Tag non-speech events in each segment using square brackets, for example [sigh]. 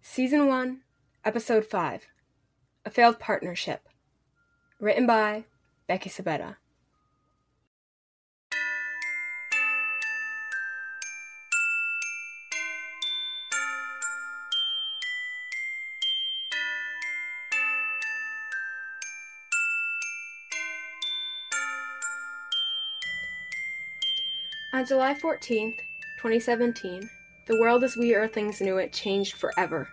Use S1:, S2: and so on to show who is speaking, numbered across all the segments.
S1: Season 1, Episode 5 A Failed Partnership. Written by Becky Sabetta. On July 14th, 2017, the world as we Earthlings knew it changed forever,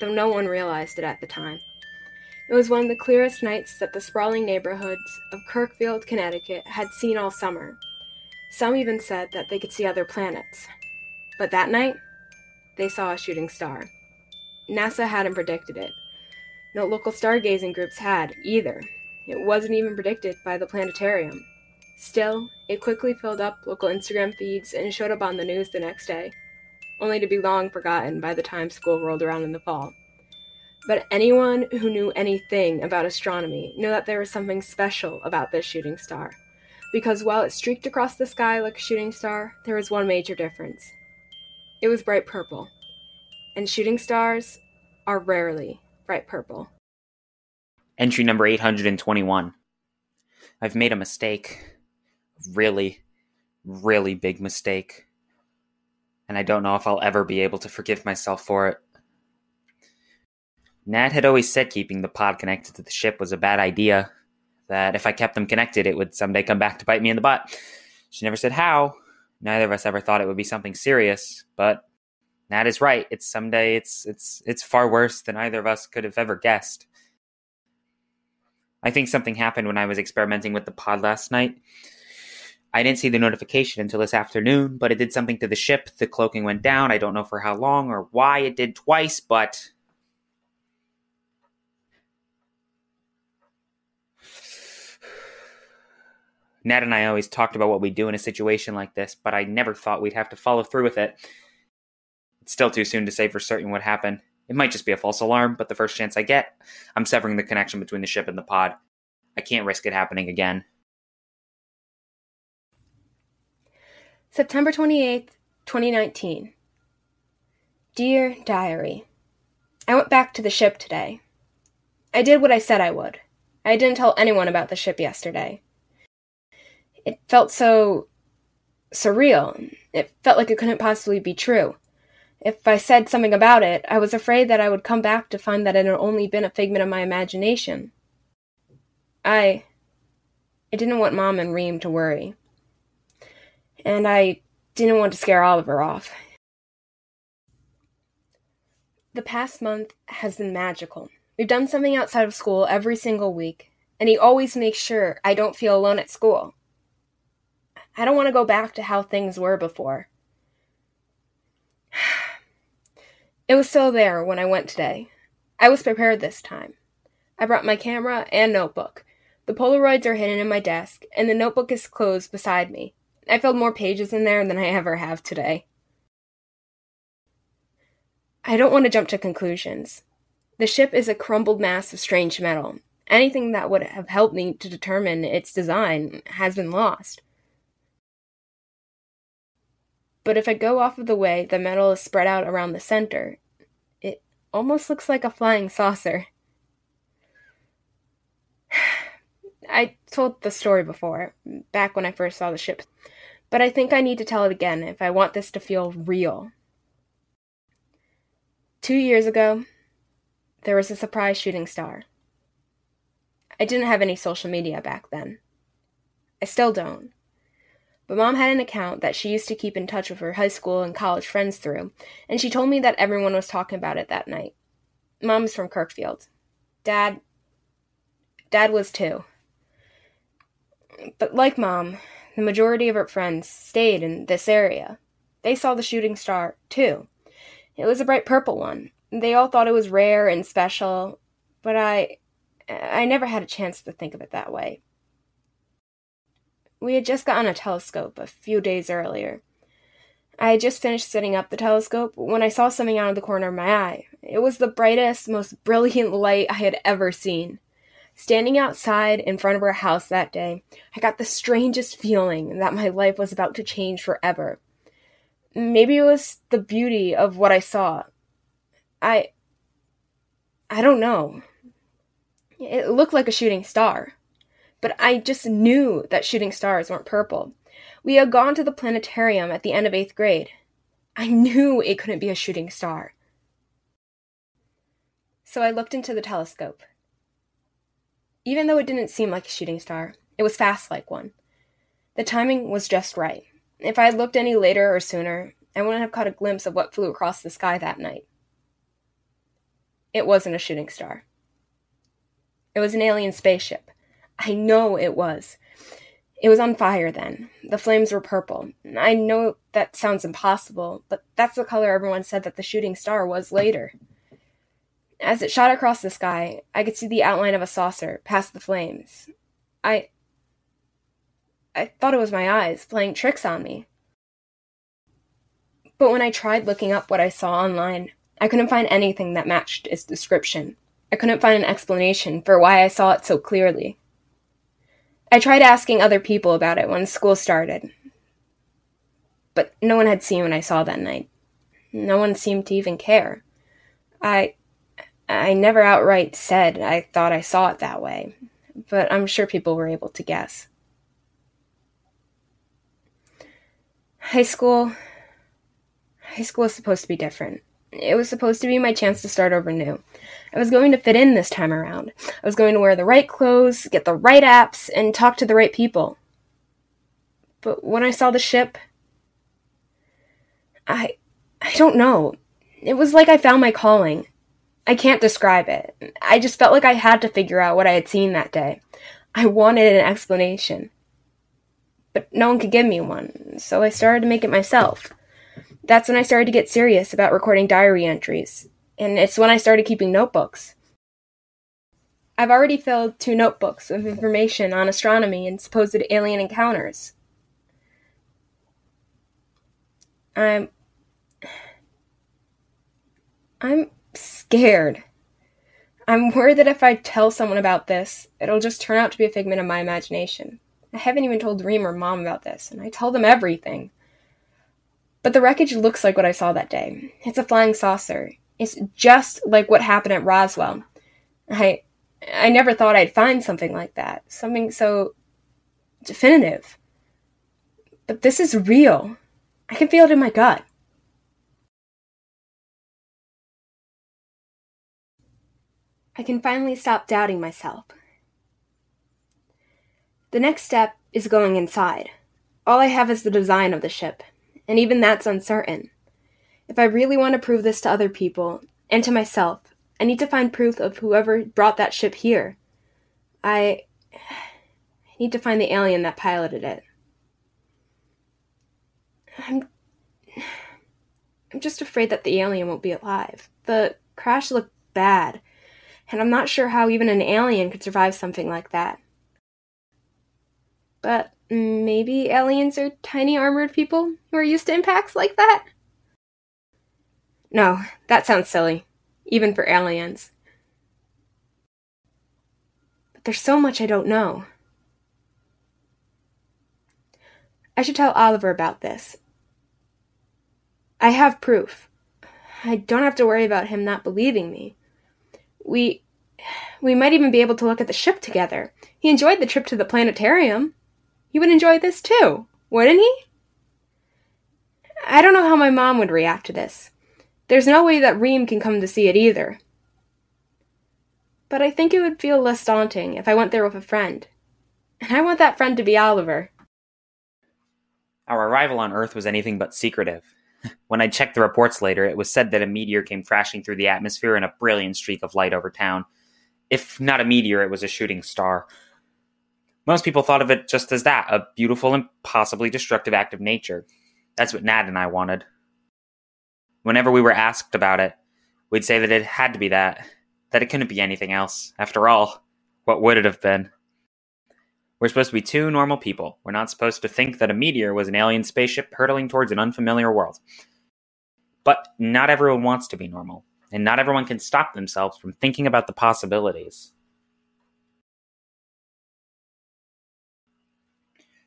S1: though no one realized it at the time. It was one of the clearest nights that the sprawling neighborhoods of Kirkfield, Connecticut had seen all summer. Some even said that they could see other planets. But that night, they saw a shooting star. NASA hadn't predicted it. No local stargazing groups had, either. It wasn't even predicted by the planetarium. Still, it quickly filled up local Instagram feeds and showed up on the news the next day, only to be long forgotten by the time school rolled around in the fall. But anyone who knew anything about astronomy knew that there was something special about this shooting star, because while it streaked across the sky like a shooting star, there was one major difference. It was bright purple, and shooting stars are rarely bright purple.
S2: Entry number 821. I've made a mistake. Really, really big mistake. And I don't know if I'll ever be able to forgive myself for it. Nat had always said keeping the pod connected to the ship was a bad idea, that if I kept them connected, it would someday come back to bite me in the butt. She never said how. Neither of us ever thought it would be something serious, but Nat is right. It's someday it's it's it's far worse than either of us could have ever guessed. I think something happened when I was experimenting with the pod last night. I didn't see the notification until this afternoon, but it did something to the ship. The cloaking went down. I don't know for how long or why it did twice, but Ned and I always talked about what we do in a situation like this, but I never thought we'd have to follow through with it. It's still too soon to say for certain what happened. It might just be a false alarm, but the first chance I get, I'm severing the connection between the ship and the pod. I can't risk it happening again.
S1: September 28th, 2019. Dear Diary, I went back to the ship today. I did what I said I would. I didn't tell anyone about the ship yesterday. It felt so surreal. It felt like it couldn't possibly be true. If I said something about it, I was afraid that I would come back to find that it had only been a figment of my imagination. I. I didn't want Mom and Reem to worry. And I didn't want to scare Oliver off. The past month has been magical. We've done something outside of school every single week, and he always makes sure I don't feel alone at school. I don't want to go back to how things were before. [sighs] It was still there when I went today. I was prepared this time. I brought my camera and notebook. The Polaroids are hidden in my desk, and the notebook is closed beside me. I filled more pages in there than I ever have today. I don't want to jump to conclusions. The ship is a crumbled mass of strange metal. Anything that would have helped me to determine its design has been lost. But if I go off of the way the metal is spread out around the center, it almost looks like a flying saucer. [sighs] I told the story before, back when I first saw the ship, but I think I need to tell it again if I want this to feel real. Two years ago, there was a surprise shooting star. I didn't have any social media back then. I still don't. But mom had an account that she used to keep in touch with her high school and college friends through, and she told me that everyone was talking about it that night. Mom's from Kirkfield. Dad. Dad was too. But like mom, the majority of her friends stayed in this area. They saw the shooting star, too. It was a bright purple one. They all thought it was rare and special, but I. I never had a chance to think of it that way. We had just gotten a telescope a few days earlier. I had just finished setting up the telescope when I saw something out of the corner of my eye. It was the brightest, most brilliant [laughs] light I had ever seen. Standing outside in front of our house that day, I got the strangest feeling that my life was about to change forever. Maybe it was the beauty of what I saw. I. I don't know. It looked like a shooting star. But I just knew that shooting stars weren't purple. We had gone to the planetarium at the end of eighth grade. I knew it couldn't be a shooting star. So I looked into the telescope. Even though it didn't seem like a shooting star, it was fast like one. The timing was just right. If I had looked any later or sooner, I wouldn't have caught a glimpse of what flew across the sky that night. It wasn't a shooting star. It was an alien spaceship. I know it was. It was on fire then. The flames were purple. I know that sounds impossible, but that's the color everyone said that the shooting star was later. As it shot across the sky, I could see the outline of a saucer past the flames. I. I thought it was my eyes playing tricks on me. But when I tried looking up what I saw online, I couldn't find anything that matched its description. I couldn't find an explanation for why I saw it so clearly. I tried asking other people about it when school started, but no one had seen what I saw that night. No one seemed to even care. I I never outright said I thought I saw it that way, but I'm sure people were able to guess. High school high school was supposed to be different. It was supposed to be my chance to start over new. I was going to fit in this time around. I was going to wear the right clothes, get the right apps, and talk to the right people. But when I saw the ship, I I don't know. It was like I found my calling. I can't describe it. I just felt like I had to figure out what I had seen that day. I wanted an explanation. But no one could give me one, so I started to make it myself. That's when I started to get serious about recording diary entries and it's when I started keeping notebooks. I've already filled two notebooks with information on astronomy and supposed alien encounters. I'm. I'm scared. I'm worried that if I tell someone about this, it'll just turn out to be a figment of my imagination. I haven't even told Reem or Mom about this, and I tell them everything. But the wreckage looks like what I saw that day. It's a flying saucer. It's just like what happened at Roswell. I I never thought I'd find something like that. Something so definitive. But this is real. I can feel it in my gut. I can finally stop doubting myself. The next step is going inside. All I have is the design of the ship, and even that's uncertain. If I really want to prove this to other people, and to myself, I need to find proof of whoever brought that ship here. I, need to find the alien that piloted it. I'm. I'm just afraid that the alien won't be alive. The crash looked bad, and I'm not sure how even an alien could survive something like that. But maybe aliens are tiny armored people who are used to impacts like that? No, that sounds silly, even for aliens. But there's so much I don't know. I should tell Oliver about this. I have proof. I don't have to worry about him not believing me. We we might even be able to look at the ship together. He enjoyed the trip to the planetarium. He would enjoy this too, wouldn't he? I don't know how my mom would react to this. There's no way that Reem can come to see it either. But I think it would feel less daunting if I went there with a friend. And I want that friend to be Oliver.
S2: Our arrival on Earth was anything but secretive. When I checked the reports later, it was said that a meteor came crashing through the atmosphere in a brilliant streak of light over town. If not a meteor, it was a shooting star. Most people thought of it just as that a beautiful and possibly destructive act of nature. That's what Nad and I wanted. Whenever we were asked about it, we'd say that it had to be that, that it couldn't be anything else. After all, what would it have been? We're supposed to be two normal people. We're not supposed to think that a meteor was an alien spaceship hurtling towards an unfamiliar world. But not everyone wants to be normal, and not everyone can stop themselves from thinking about the possibilities.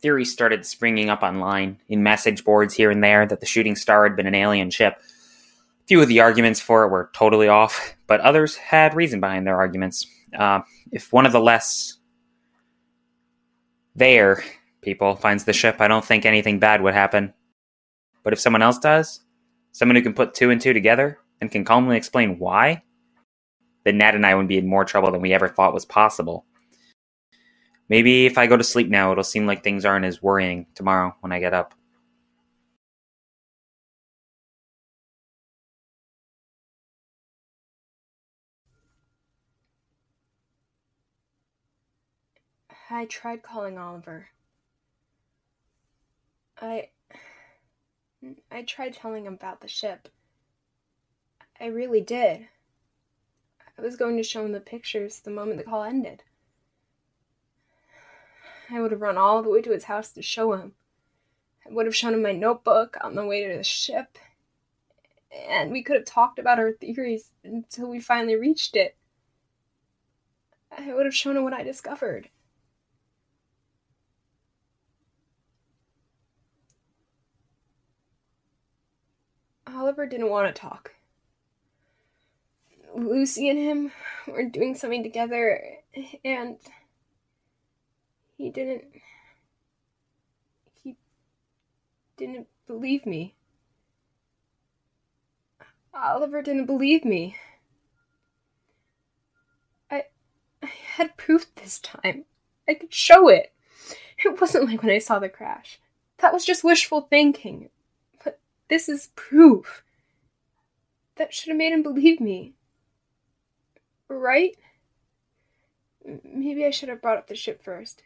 S2: Theories started springing up online, in message boards here and there, that the shooting star had been an alien ship A few of the arguments for it were totally off, but others had reason behind their arguments. Uh, if one of the less there people finds the ship, I don't think anything bad would happen. But if someone else does, someone who can put two and two together and can calmly explain why, then Nat and I would be in more trouble than we ever thought was possible. Maybe if I go to sleep now, it'll seem like things aren't as worrying tomorrow when I get up.
S1: I tried calling Oliver. I. I tried telling him about the ship. I really did. I was going to show him the pictures the moment the call ended. I would have run all the way to his house to show him. I would have shown him my notebook on the way to the ship. And we could have talked about our theories until we finally reached it. I would have shown him what I discovered. Oliver didn't want to talk. Lucy and him were doing something together, and he didn't. He didn't believe me. Oliver didn't believe me. I, I had proof this time. I could show it. It wasn't like when I saw the crash. That was just wishful thinking. This is proof. That should have made him believe me. Right? Maybe I should have brought up the ship first.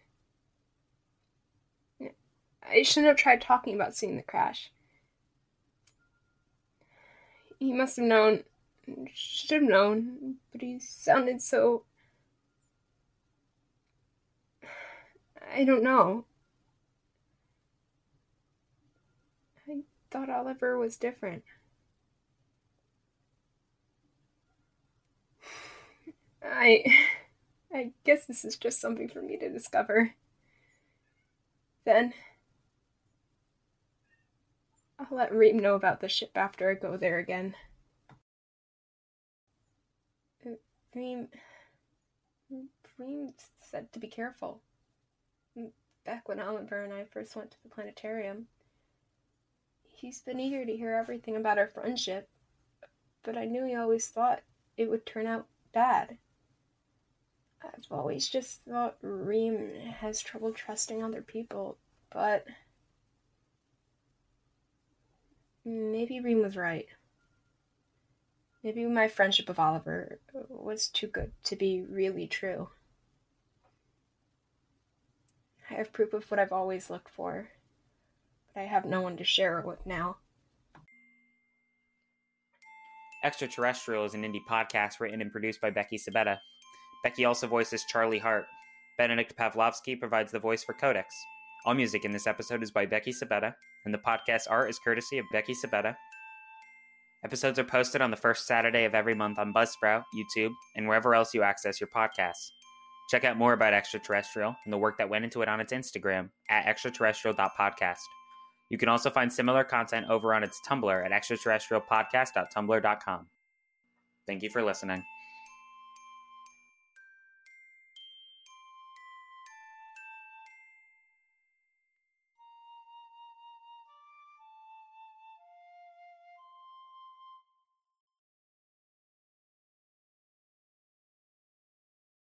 S1: I shouldn't have tried talking about seeing the crash. He must have known, should have known, but he sounded so. I don't know. Thought Oliver was different. [sighs] I. I guess this is just something for me to discover. Then. I'll let Reem know about the ship after I go there again. Uh, Reem. Reem said to be careful. Mm, back when Oliver and I first went to the planetarium. He's been eager to hear everything about our friendship, but I knew he always thought it would turn out bad. I've always just thought Reem has trouble trusting other people, but maybe Reem was right. Maybe my friendship with Oliver was too good to be really true. I have proof of what I've always looked for. I have no one to share it with now.
S2: Extraterrestrial is an indie podcast written and produced by Becky Sabetta. Becky also voices Charlie Hart. Benedikt Pavlovsky provides the voice for Codix. All music in this episode is by Becky Sabetta, and the podcast art is courtesy of Becky Sabetta. Episodes are posted on the first Saturday of every month on Buzzsprout, YouTube, and wherever else you access your podcasts. Check out more about Extraterrestrial and the work that went into it on its Instagram at extraterrestrial.podcast. You can also find similar content over on its Tumblr at extraterrestrialpodcast.tumblr.com. Thank you for listening.